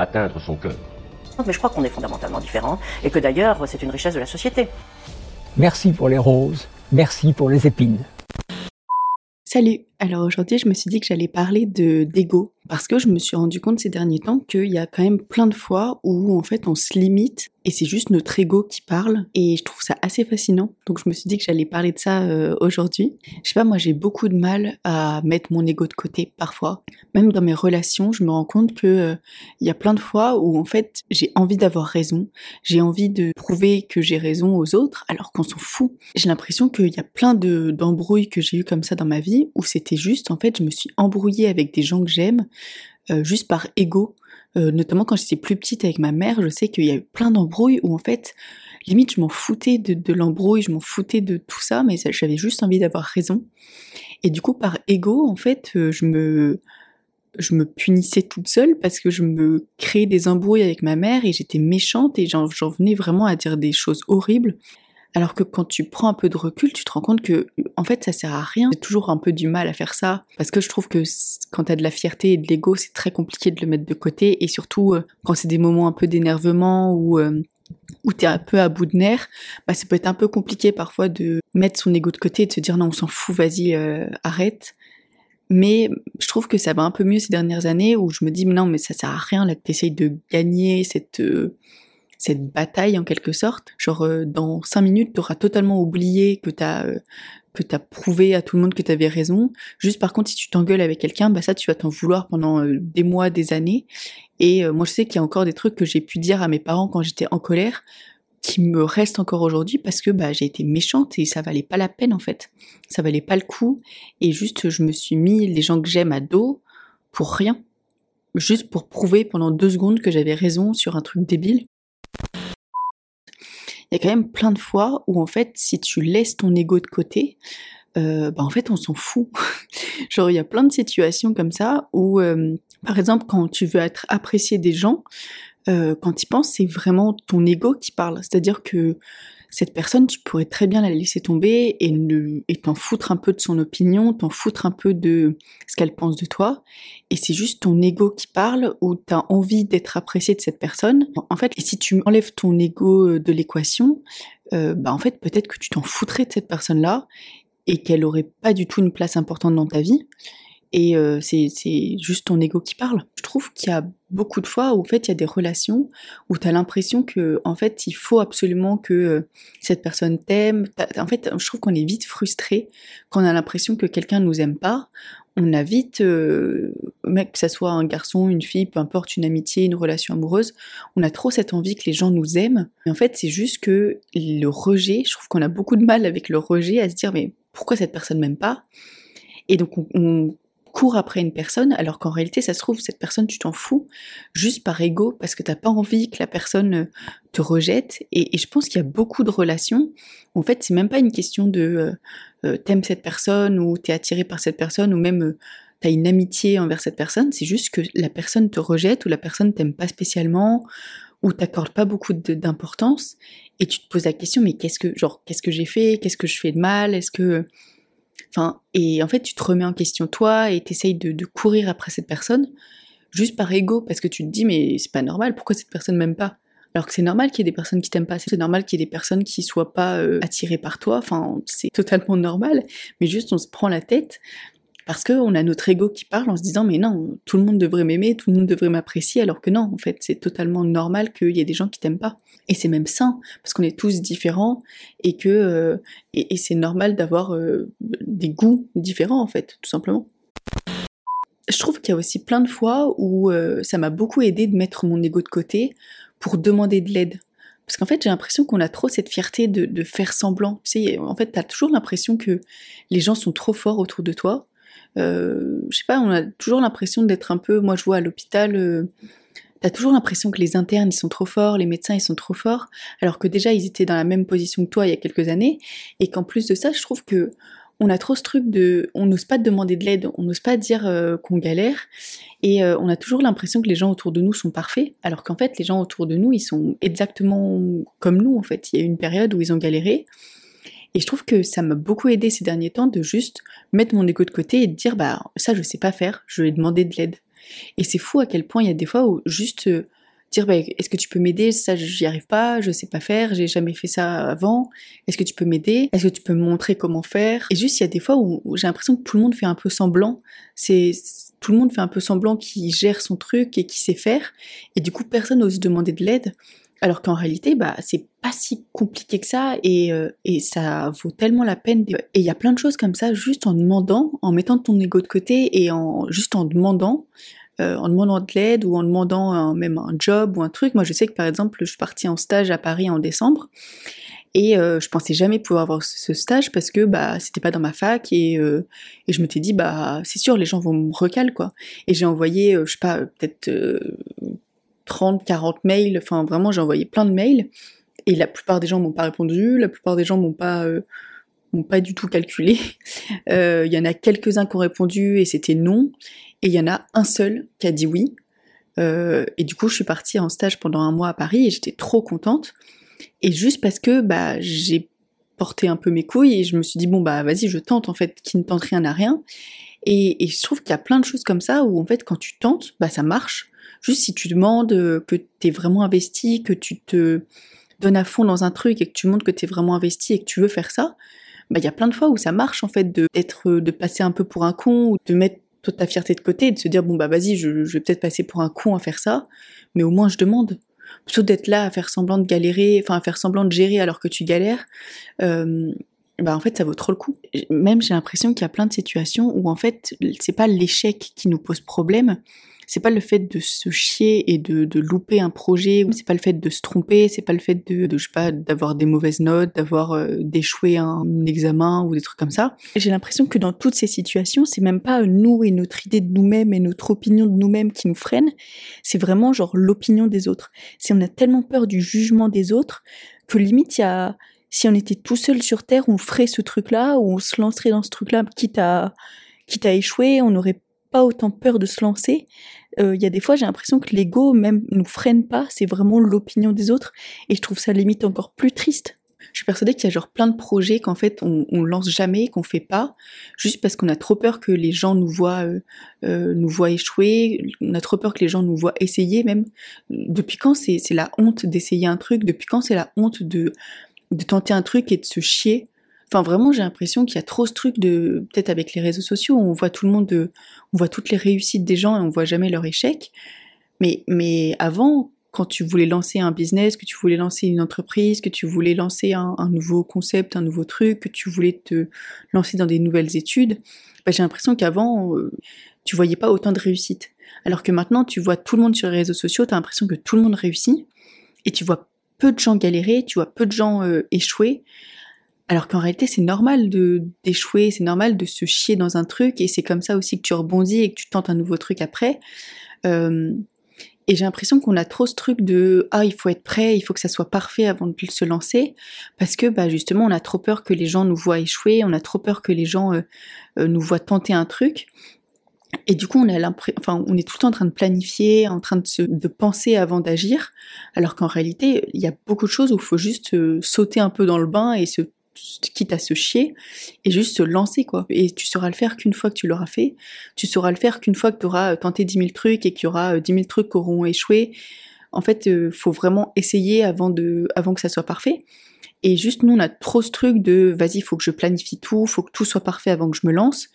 atteindre son cœur. Mais je crois qu'on est fondamentalement différents et que d'ailleurs c'est une richesse de la société. Merci pour les roses, merci pour les épines. Salut Alors aujourd'hui je me suis dit que j'allais parler de d'ego parce que je me suis rendu compte ces derniers temps qu'il y a quand même plein de fois où en fait on se limite et c'est juste notre ego qui parle et je trouve ça assez fascinant. Donc je me suis dit que j'allais parler de ça euh, aujourd'hui. Je sais pas, moi j'ai beaucoup de mal à mettre mon ego de côté parfois. Même dans mes relations, je me rends compte que euh, il y a plein de fois où en fait j'ai envie d'avoir raison, j'ai envie de prouver que j'ai raison aux autres alors qu'on s'en fout. J'ai l'impression qu'il y a plein de d'embrouilles que j'ai eu comme ça dans ma vie où c'était juste en fait je me suis embrouillée avec des gens que j'aime euh, juste par ego. Euh, notamment quand j'étais plus petite avec ma mère, je sais qu'il y a eu plein d'embrouilles où en fait, limite, je m'en foutais de, l'embrouille, je m'en foutais de tout ça, mais j'avais juste envie d'avoir raison. Et du coup, par ego, en fait, euh, je me, je me punissais toute seule parce que je me créais des embrouilles avec ma mère et j'étais méchante et j'en venais vraiment à dire des choses horribles. Alors que quand tu prends un peu de recul, tu te rends compte que, en fait, ça sert à rien. J'ai toujours un peu du mal à faire ça. Parce que je trouve que quand t'as de la fierté et de l'ego, c'est très compliqué de le mettre de côté. Et surtout, euh, quand c'est des moments un peu d'énervement ou, euh, où t'es un peu à bout de nerfs, bah, ça peut être un peu compliqué parfois de mettre son ego de côté et de se dire non, on s'en fout, vas-y, euh, arrête. Mais je trouve que ça va un peu mieux ces dernières années où je me dis non, mais ça sert à rien là que t'essayes de gagner cette, cette bataille en quelque sorte. Genre euh, dans cinq minutes, t'auras totalement oublié que t'as euh, que t'as prouvé à tout le monde que t'avais raison. Juste par contre, si tu t'engueules avec quelqu'un, bah ça tu vas t'en vouloir pendant euh, des mois, des années. Et moi je sais qu'il y a encore des trucs que j'ai pu dire à mes parents quand j'étais en colère qui me restent encore aujourd'hui parce que bah j'ai été méchante et ça valait pas la peine en fait. Ça valait pas le coup et juste je me suis mis les gens que j'aime à dos pour rien. Juste pour prouver pendant deux secondes que j'avais raison sur un truc débile il y a quand même plein de fois où en fait, si tu laisses ton ego de côté, euh, bah en fait, on s'en fout. Genre, il y a plein de situations comme ça où, euh, par exemple, quand tu veux être apprécié des gens, euh, quand tu penses, c'est vraiment ton ego qui parle. C'est-à-dire que cette personne, tu pourrais très bien la laisser tomber et, ne, t'en foutre un peu de son opinion, t'en foutre un peu de ce qu'elle pense de toi. Et c'est juste ton ego qui parle ou t'as envie d'être apprécié de cette personne. En fait, et si tu enlèves ton ego euh, de l'équation, euh, bah en fait, peut-être que tu t'en foutrais de cette personne-là et qu'elle aurait pas du tout une place importante dans ta vie et euh, c'est juste ton ego qui parle. Je trouve qu'il y a beaucoup de fois où en fait il y a des relations où tu as l'impression que en fait il faut absolument que euh, cette personne t'aime. En fait, je trouve qu'on est vite frustré quand on a l'impression que quelqu'un nous aime pas. On a vite, euh, que ça soit un garçon, une fille, peu importe, une amitié, une relation amoureuse, on a trop cette envie que les gens nous aiment. Mais en fait, c'est juste que le rejet, je trouve qu'on a beaucoup de mal avec le rejet à se dire mais pourquoi cette personne m'aime pas? Et donc on, cours après une personne, alors qu'en réalité, ça se trouve, cette personne, tu t'en fous, juste par ego, parce que t'as pas envie que la personne euh, te rejette. Et, je pense qu'il y a beaucoup de relations. En fait, c'est même pas une question de euh, euh, t'aimes cette personne, ou t'es attiré par cette personne, ou même t'as une amitié envers cette personne. C'est juste que la personne te rejette, ou la personne t'aime pas spécialement, ou t'accordes pas beaucoup d'importance. Et tu te poses la question, mais qu'est-ce que, genre, qu'est-ce que j'ai fait? Qu'est-ce que je fais de mal? Est-ce que Enfin, et en fait, tu te remets en question toi et t'essayes de, courir après cette personne juste par ego parce que tu te dis mais c'est pas normal, pourquoi cette personne m'aime pas? Alors que c'est normal qu'il y ait des personnes qui t'aiment pas, c'est normal qu'il y ait des personnes qui soient pas euh, attirées par toi, enfin c'est totalement normal, mais juste on se prend la tête parce qu'on a notre ego qui parle en se disant mais non, tout le monde devrait m'aimer, tout le monde devrait m'apprécier, alors que non, en fait c'est totalement normal qu'il y ait des gens qui t'aiment pas. Et c'est même sain, parce qu'on est tous différents et que euh, et, c'est normal d'avoir euh, des goûts différents en fait, tout simplement je trouve qu'il y a aussi plein de fois où euh, ça m'a beaucoup aidé de mettre mon ego de côté pour demander de l'aide. Parce qu'en fait, j'ai l'impression qu'on a trop cette fierté de, faire semblant. Tu sais, en fait, t'as toujours l'impression que les gens sont trop forts autour de toi. Euh, je sais pas, on a toujours l'impression d'être un peu. Moi, je vois à l'hôpital. Euh, t'as toujours l'impression que les internes ils sont trop forts, les médecins ils sont trop forts, alors que déjà ils étaient dans la même position que toi il y a quelques années, et qu'en plus de ça, je trouve que on a trop ce truc de, on n'ose pas demander de l'aide, on n'ose pas dire euh, qu'on galère, et euh, on a toujours l'impression que les gens autour de nous sont parfaits, alors qu'en fait les gens autour de nous ils sont exactement comme nous en fait. Il y a eu une période où ils ont galéré, et je trouve que ça m'a beaucoup aidé ces derniers temps de juste mettre mon égo de côté et de dire bah ça je sais pas faire, je vais demander de l'aide. Et c'est fou à quel point il y a des fois où juste euh, dire bah, est-ce que tu peux m'aider? Ça j'y arrive pas je sais pas faire j'ai jamais fait ça avant. Est-ce que tu peux m'aider? Est-ce que tu peux me montrer comment faire? Et juste il y a des fois où, j'ai l'impression que tout le monde fait un peu semblant. C'est tout le monde fait un peu semblant qu'il gère son truc et qu'il sait faire. Et du coup personne n'ose demander de l'aide alors qu'en réalité bah c'est pas si compliqué que ça et, euh, et ça vaut tellement la peine et il y a plein de choses comme ça juste en demandant en mettant ton ego de côté et en juste en demandant euh, en demandant de l'aide ou en demandant même un job ou un truc. Moi, je sais que par exemple, je suis partie en stage à Paris en décembre et euh, je pensais jamais pouvoir avoir ce stage parce que bah c'était pas dans ma fac et, euh, et je dit bah c'est sûr les gens vont me recaler quoi. Et j'ai envoyé je sais pas peut-être 30 40 mails, enfin vraiment j'ai envoyé plein de mails et la plupart des gens m'ont pas répondu, la plupart des gens m'ont pas m'ont pas du tout calculé. Il y en a quelques-uns qui ont répondu et c'était non. Et il y en a un seul qui a dit oui. Euh, et du coup, je suis partie en stage pendant un mois à Paris et j'étais trop contente. Et juste parce que bah j'ai porté un peu mes couilles et je me suis dit bon bah vas-y je tente en fait qui ne tente rien à rien. Et, et je trouve qu'il y a plein de choses comme ça où en fait quand tu tentes bah ça marche. Juste si tu demandes euh, que t'es vraiment investi, que tu te donnes à fond dans un truc et que tu montres que t'es vraiment investi et que tu veux faire ça, bah il y a plein de fois où ça marche en fait de être de passer un peu pour un con ou de mettre toute ta fierté de côté et de se dire bon bah vas-y je, vais peut-être passer pour un con à faire ça mais au moins je demande. Plutôt d'être là à faire semblant de galérer enfin à faire semblant de gérer alors que tu galères euh, bah en fait ça vaut trop le coup. Même j'ai l'impression qu'il y a plein de situations où en fait c'est pas l'échec qui nous pose problème c'est pas le fait de se chier et de, de louper un projet, c'est pas le fait de se tromper, c'est pas le fait de, je sais pas, d'avoir des mauvaises notes, d'avoir euh, d'échouer un examen ou des trucs comme ça. J'ai l'impression que dans toutes ces situations, c'est même pas nous et notre idée de nous-mêmes et notre opinion de nous-mêmes qui nous freinent, c'est vraiment genre l'opinion des autres. Si on a tellement peur du jugement des autres que limite il y a si on était tout seul sur terre, on ferait ce truc-là ou on se lancerait dans ce truc-là quitte à quitte à échouer, on n'aurait pas autant peur de se lancer euh, il y a des fois j'ai l'impression que l'ego même nous freine pas, c'est vraiment l'opinion des autres. Et je trouve ça limite encore plus triste. Je suis persuadée qu'il y a genre plein de projets qu'en fait on, on lance jamais, qu'on fait pas, juste parce qu'on a trop peur que les gens nous voient, euh, euh, nous voient échouer, on a trop peur que les gens nous voient essayer même. Depuis quand c'est la honte d'essayer un truc? Depuis quand c'est la honte de, de tenter un truc et de se chier? Enfin, vraiment, j'ai l'impression qu'il y a trop ce truc de, peut-être avec les réseaux sociaux, on voit tout le monde, de, on voit toutes les réussites des gens et on voit jamais leur échec. Mais, mais avant, quand tu voulais lancer un business, que tu voulais lancer une entreprise, que tu voulais lancer un, nouveau concept, un nouveau truc, que tu voulais te lancer dans des nouvelles études, bah, j'ai l'impression qu'avant, euh, tu voyais pas autant de réussite. Alors que maintenant, tu vois tout le monde sur les réseaux sociaux, tu as l'impression que tout le monde réussit, et tu vois peu de gens galérer, tu vois peu de gens euh, échouer, alors qu'en réalité, c'est normal de d'échouer, c'est normal de se chier dans un truc, et c'est comme ça aussi que tu rebondis et que tu tentes un nouveau truc après. Euh, et j'ai l'impression qu'on a trop ce truc de ah il faut être prêt, il faut que ça soit parfait avant de se lancer, parce que bah justement on a trop peur que les gens nous voient échouer, on a trop peur que les gens euh, euh, nous voient tenter un truc. Et du coup, on, a enfin, on est tout le temps en train de planifier, en train de, se, de penser avant d'agir, alors qu'en réalité, il y a beaucoup de choses où il faut juste sauter un peu dans le bain et se quitte à se chier, et juste se lancer, quoi. Et tu sauras le faire qu'une fois que tu l'auras fait, tu sauras le faire qu'une fois que tu auras tenté 10 000 trucs et qu'il y aura 10 000 trucs qui auront échoué. En fait, il faut vraiment essayer avant, de, avant que ça soit parfait. Et juste, nous, on a trop ce truc de vas-y, faut que je planifie tout, faut que tout soit parfait avant que je me lance.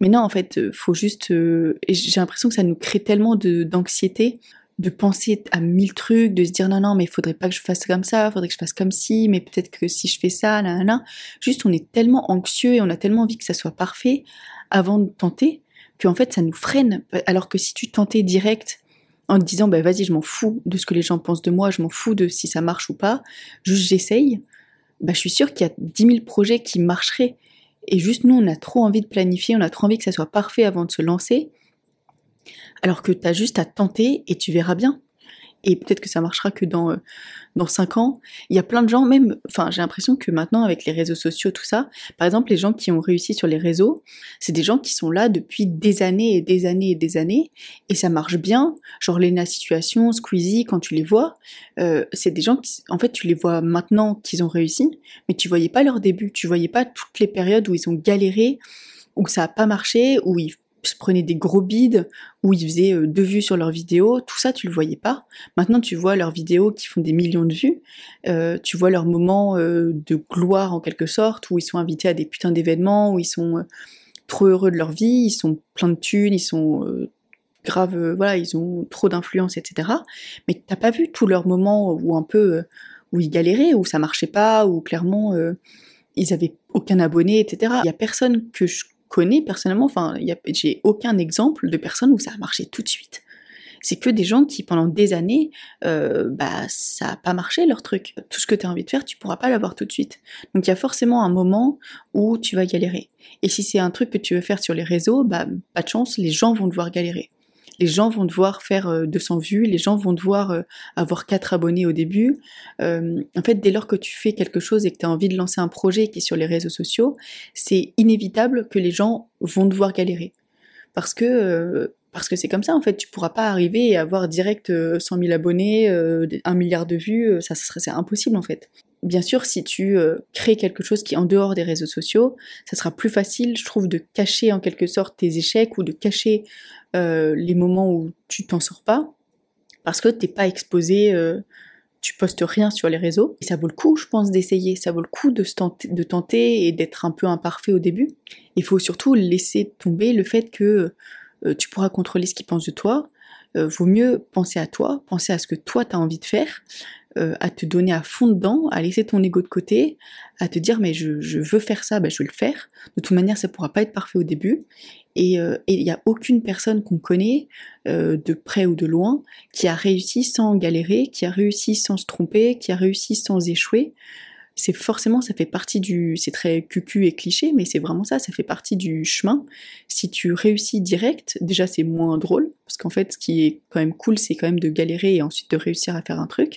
Mais non, en fait, euh, faut juste. Euh, j'ai l'impression que ça nous crée tellement d'anxiété de, penser à mille trucs, de se dire non, non, mais il faudrait pas que je fasse comme ça, faudrait que je fasse comme ci, mais peut-être que si je fais ça, là, là, là. Juste, on est tellement anxieux et on a tellement envie que ça soit parfait avant de tenter qu'en fait, ça nous freine. Alors que si tu tentais direct en te disant bah vas-y, je m'en fous de ce que les gens pensent de moi, je m'en fous de si ça marche ou pas, juste j'essaye, bah je suis sûre qu'il y a 10 000 projets qui marcheraient et juste nous, on a trop envie de planifier, on a trop envie que ça soit parfait avant de se lancer. Alors que tu as juste à tenter et tu verras bien et peut-être que ça marchera que dans euh, dans cinq ans. Il y a plein de gens, même, enfin, j'ai l'impression que maintenant avec les réseaux sociaux, tout ça, par exemple, les gens qui ont réussi sur les réseaux, c'est des gens qui sont là depuis des années et des années et des années, et ça marche bien. Genre Lena Situation, Squeezie, quand tu les vois, euh, c'est des gens qui, en fait, tu les vois maintenant qu'ils ont réussi, mais tu voyais pas leur début, tu voyais pas toutes les périodes où ils ont galéré, où ça a pas marché, où ils se prenaient des gros bides, où ils faisaient euh, deux vues sur leurs vidéos, tout ça tu le voyais pas. Maintenant tu vois leurs vidéos qui font des millions de vues, euh, tu vois leurs moments euh, de gloire en quelque sorte, où ils sont invités à des putains d'événements, où ils sont trop heureux de leur vie, ils sont pleins de thunes, ils sont graves, voilà, ils ont trop d'influence, etc. Mais t'as pas vu tous leurs moments où un peu où ils galéraient, où ça marchait pas, où clairement ils avaient aucun abonné, etc. Il y a personne que je connais personnellement, enfin, j'ai aucun exemple de personne où ça a marché tout de suite. C'est que des gens qui, pendant des années, euh, bah, ça n'a pas marché leur truc. Tout ce que tu as envie de faire, tu pourras pas l'avoir tout de suite. Donc il y a forcément un moment où tu vas galérer. Et si c'est un truc que tu veux faire sur les réseaux, bah, pas de chance, les gens vont devoir galérer les gens vont devoir faire 200 euh, vues, les gens vont devoir euh, avoir 4 abonnés au début. Euh, en fait, dès lors que tu fais quelque chose et que tu as envie de lancer un projet qui est sur les réseaux sociaux, c'est inévitable que les gens vont devoir galérer. Parce que c'est comme ça en fait, tu pourras pas arriver et avoir direct 100 000 abonnés, un milliard de vues, ça c'est impossible en fait. Bien sûr, si tu crées quelque chose qui est en dehors des réseaux sociaux, ça sera plus facile, je trouve, de cacher en quelque sorte tes échecs ou de cacher euh, les moments où tu t'en sors pas, parce que t'es pas exposé, euh, tu postes rien sur les réseaux. Et ça vaut le coup, je pense, d'essayer. Ça vaut le coup de, tenter, et d'être un peu imparfait au début. Il faut surtout laisser tomber le fait que euh, tu pourras contrôler ce qu'ils pensent de toi. vaut mieux penser à toi, penser à ce que toi tu as envie de faire, à te donner à fond dedans, à laisser ton ego de côté, à te dire mais je, veux faire ça, ben je vais le faire. De toute manière, ça pourra pas être parfait au début. Euh, et il n'y a aucune personne qu'on connaît, euh, de près ou de loin, qui a réussi sans galérer, qui a réussi sans se tromper, qui a réussi sans échouer. C'est forcément, ça fait partie du, c'est très cucu et cliché, mais c'est vraiment ça, ça fait partie du chemin. Si tu réussis direct, déjà c'est moins drôle, parce qu'en fait, ce qui est quand même cool, c'est quand même de galérer et ensuite de réussir à faire un truc.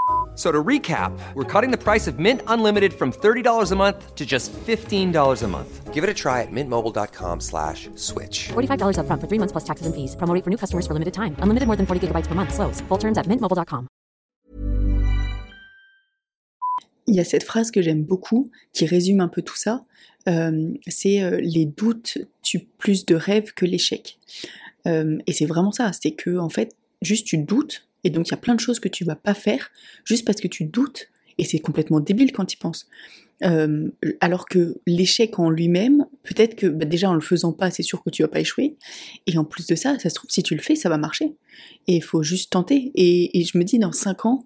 So to recap, we're cutting the price of Mint Unlimited from $30 a month to just $15 a month. Give it a try at mintmobile.com slash switch. $45 up front for three months plus taxes and fees. Promo for new customers for limited time. Unlimited more than 40 gigabytes per month. Slows. Full terms at mintmobile.com. Il y a cette phrase que j'aime beaucoup qui résume un peu tout ça. Euh, c'est euh, les doutes tuent plus de rêves que l'échec. Euh, et c'est vraiment ça. C'est que, en fait, juste tu doutes et donc il y a plein de choses que tu vas pas faire juste parce que tu doutes. Et c'est complètement débile quand tu penses. Euh, alors que l'échec en lui-même, peut-être que bah, déjà en le faisant pas, c'est sûr que tu vas pas échouer. Et en plus de ça, ça se trouve, si tu le fais, ça va marcher. Et il faut juste tenter. Et, je me dis, dans 5 ans,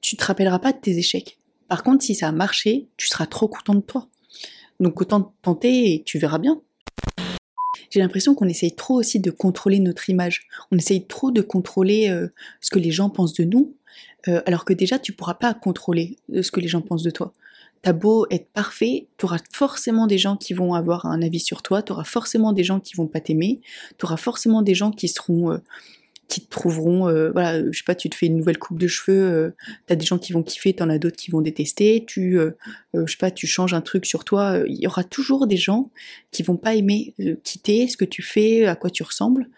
tu te rappelleras pas de tes échecs. Par contre, si ça a marché, tu seras trop content de toi. Donc autant tenter et tu verras bien. J'ai l'impression qu'on essaye trop aussi de contrôler notre image. On essaye trop de contrôler euh, ce que les gens pensent de nous, euh, alors que déjà tu pourras pas contrôler euh, ce que les gens pensent de toi. T'as beau être parfait, tu auras forcément des gens qui vont avoir un avis sur toi, tu auras forcément des gens qui vont pas t'aimer, tu auras forcément des gens qui seront qui te trouveront, euh, voilà, je sais pas, tu te fais une nouvelle coupe de cheveux, euh, t'as des gens qui vont kiffer, t'en as d'autres qui vont détester, tu, euh, je sais pas, tu changes un truc sur toi, il y aura toujours des gens qui vont pas aimer quitter ce que tu fais, à quoi tu ressembles.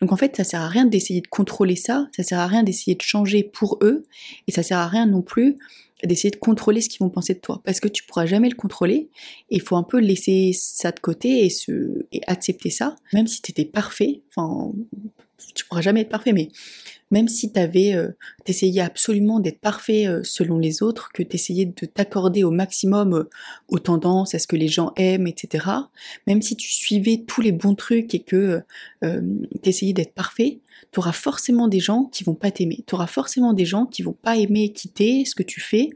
Donc en fait, ça sert à rien d'essayer de contrôler ça, ça sert à rien d'essayer de changer pour eux, et ça sert à rien non plus d'essayer de contrôler ce qu'ils vont penser de toi, parce que tu pourras jamais le contrôler, et il faut un peu laisser ça de côté et, et accepter ça, même si t'étais parfait, enfin tu pourras jamais être parfait, mais même si t'avais, euh, t'essayais absolument d'être parfait euh, selon les autres, que t'essayais de t'accorder au maximum euh, aux tendances, à ce que les gens aiment, etc. Même si tu suivais tous les bons trucs et que t'essayais d'être parfait, t'auras forcément des gens qui vont pas t'aimer. T'auras forcément des gens qui vont pas aimer quitter ce que tu fais.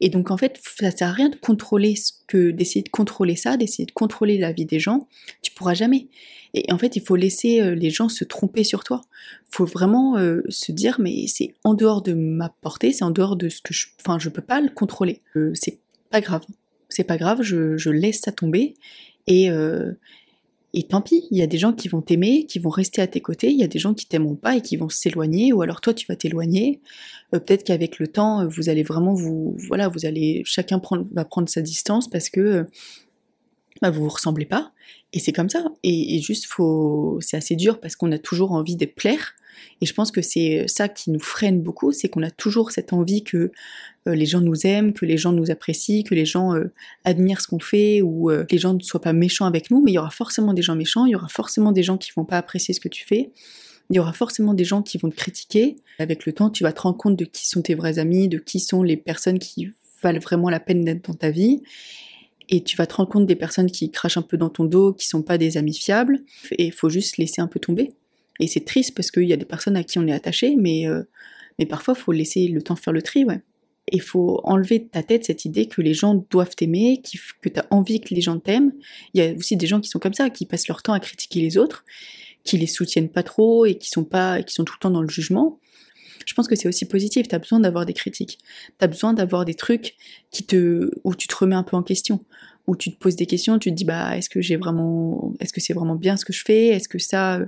Et donc en fait, ça sert à rien de contrôler ce que d'essayer de contrôler ça, d'essayer de contrôler la vie des gens. Tu pourras jamais. Et en fait, il faut laisser euh, les gens se tromper sur toi. Il faut vraiment euh, se dire, mais c'est en dehors de ma portée, c'est en dehors de ce que je... Enfin, je peux pas le contrôler. Euh, c'est pas grave. C'est pas grave, je, je, laisse ça tomber. Et, et tant pis, il y a des gens qui vont t'aimer, qui vont rester à tes côtés, il y a des gens qui t'aimeront pas et qui vont s'éloigner, ou alors toi tu vas t'éloigner. Peut-être qu'avec le temps, vous allez vraiment vous, voilà, vous allez, chacun va prendre sa distance parce que bah, vous vous ressemblez pas. Et c'est comme ça. Et, juste, faut, c'est assez dur parce qu'on a toujours envie de plaire. Et je pense que c'est ça qui nous freine beaucoup, c'est qu'on a toujours cette envie que euh, les gens nous aiment, que les gens nous apprécient, que les gens euh, admirent ce qu'on fait, ou euh, que les gens ne soient pas méchants avec nous. Mais il y aura forcément des gens méchants, il y aura forcément des gens qui vont pas apprécier ce que tu fais. Il y aura forcément des gens qui vont te critiquer. Avec le temps, tu vas te rendre compte de qui sont tes vrais amis, de qui sont les personnes qui valent vraiment la peine d'être dans ta vie et tu vas te rendre compte des personnes qui crachent un peu dans ton dos, qui sont pas des amis fiables, et il faut juste laisser un peu tomber. Et c'est triste parce qu'il y a des personnes à qui on est attaché, mais, euh, mais parfois il faut laisser le temps faire le tri, ouais. Il faut enlever de ta tête cette idée que les gens doivent t'aimer, que tu as envie que les gens t'aiment. Il y a aussi des gens qui sont comme ça, qui passent leur temps à critiquer les autres, qui les soutiennent pas trop et qui sont pas, qui sont tout le temps dans le jugement je pense que c'est aussi positif. Tu as besoin d'avoir des critiques. Tu as besoin d'avoir des trucs qui te, où tu te remets un peu en question, où tu te poses des questions, tu te dis, bah, est-ce que j'ai vraiment, est-ce que c'est vraiment bien ce que je fais? Est-ce que ça,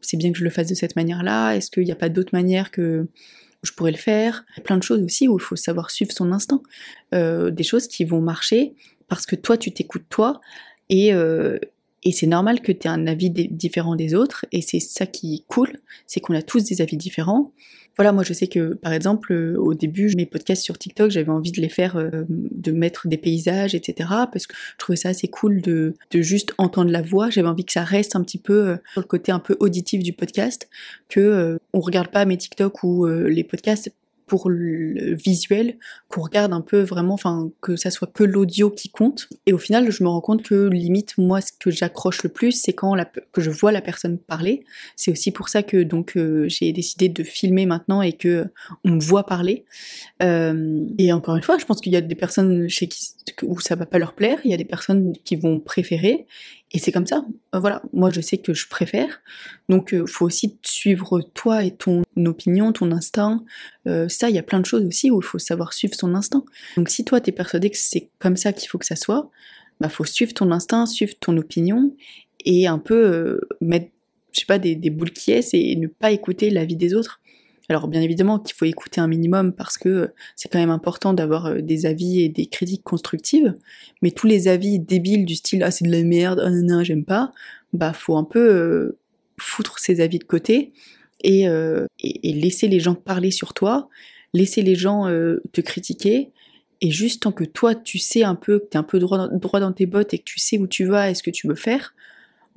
c'est bien que je le fasse de cette manière-là? Est-ce qu'il n'y a pas d'autre manière que, je pourrais le faire? Il y a plein de choses aussi où il faut savoir suivre son instinct. Euh, des choses qui vont marcher parce que toi, tu t'écoutes toi et, euh, et c'est normal que tu aies un avis différent des autres et c'est ça qui est cool, c'est qu'on a tous des avis différents voilà, moi je sais que par exemple euh, au début mes podcasts sur TikTok j'avais envie de les faire, euh, de mettre des paysages, etc. Parce que je trouvais ça assez cool de, de juste entendre la voix. J'avais envie que ça reste un petit peu euh, sur le côté un peu auditif du podcast, que on regarde pas mes TikTok ou les podcasts pour le visuel, qu'on regarde un peu vraiment, enfin que ça soit que l'audio qui compte. Et au final, je me rends compte que limite moi, ce que j'accroche le plus, c'est quand la, que je vois la personne parler. C'est aussi pour ça que donc euh, j'ai décidé de filmer maintenant et que on me voit parler. Euh, et encore une fois, je pense qu'il y a des personnes chez qui où ça va pas leur plaire, il y a des personnes qui vont préférer. Et c'est comme ça. Euh, voilà, moi je sais que je préfère. Donc euh, faut aussi suivre toi et ton opinion, ton instinct. Euh, ça, il y a plein de choses aussi où il faut savoir suivre son instinct. Donc si toi t'es persuadé que c'est comme ça qu'il faut que ça soit, bah faut suivre ton instinct, suivre ton opinion et un peu mettre, je sais pas, des, des boules qui est et ne pas écouter l'avis des autres. Alors bien évidemment qu'il faut écouter un minimum parce que c'est quand même important d'avoir euh, des avis et des critiques constructives, mais tous les avis débiles du style ah c'est de la merde, ah non, j'aime pas, bah faut un peu euh, foutre ces avis de côté euh, et, laisser les gens parler sur toi, laisser les gens te critiquer, et juste tant que toi tu sais un peu, que t'es un peu droit, droit dans tes bottes et que tu sais où tu vas et ce que tu veux faire,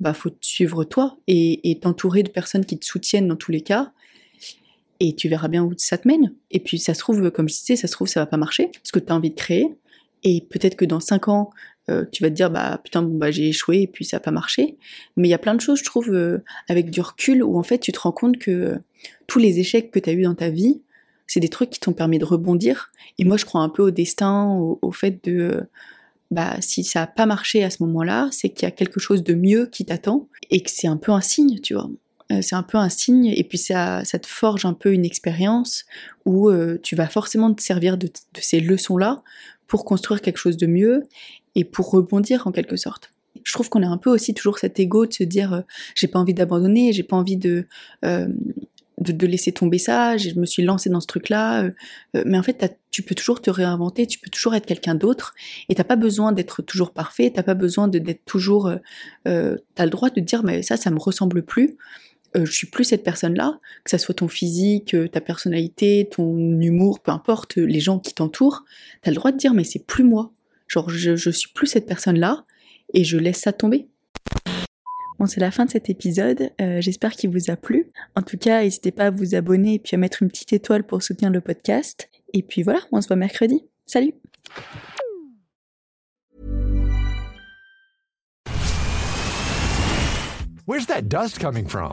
bah faut te suivre toi et t'entourer de personnes qui te soutiennent dans tous les cas et tu verras bien où ça te mène. Et puis ça se trouve, comme je disais, ça se trouve ça va pas marcher, ce que tu as envie de créer. Et peut-être que dans 5 ans, euh, tu vas te dire bah putain bah j'ai échoué et puis ça a pas marché. Mais il y a plein de choses, je trouve, euh, avec du recul où en fait tu te rends compte que tous les échecs que tu as eu dans ta vie, c'est des trucs qui t'ont permis de rebondir. Et moi, je crois un peu au destin, au, fait de, bah, si ça n'a pas marché à ce moment-là, c'est qu'il y a quelque chose de mieux qui t'attend et que c'est un peu un signe, tu vois. Euh, c'est un peu un signe et puis ça, te forge un peu une expérience où euh, tu vas forcément te servir de, ces leçons-là pour construire quelque chose de mieux et pour rebondir en quelque sorte. Je trouve qu'on a un peu aussi toujours cet ego de se dire euh, j'ai pas envie d'abandonner, j'ai pas envie de, de, laisser tomber ça, je me suis lancée dans ce truc-là. mais en fait, tu peux toujours te réinventer, tu peux toujours être quelqu'un d'autre et t'as pas besoin d'être toujours parfait, t'as pas besoin d'être toujours. Euh, t'as le droit de dire mais ça, ça me ressemble plus. Euh, je suis plus cette personne-là, que ça soit ton physique, euh, ta personnalité, ton humour, peu importe, les gens qui t'entourent, tu as le droit de dire mais c'est plus moi. Genre je, je suis plus cette personne-là et je laisse ça tomber. Bon, c'est la fin de cet épisode. Euh, j'espère qu'il vous a plu. En tout cas, n'hésitez pas à vous abonner et puis à mettre une petite étoile pour soutenir le podcast. Et puis voilà, on se voit mercredi. Salut Where's that dust coming from?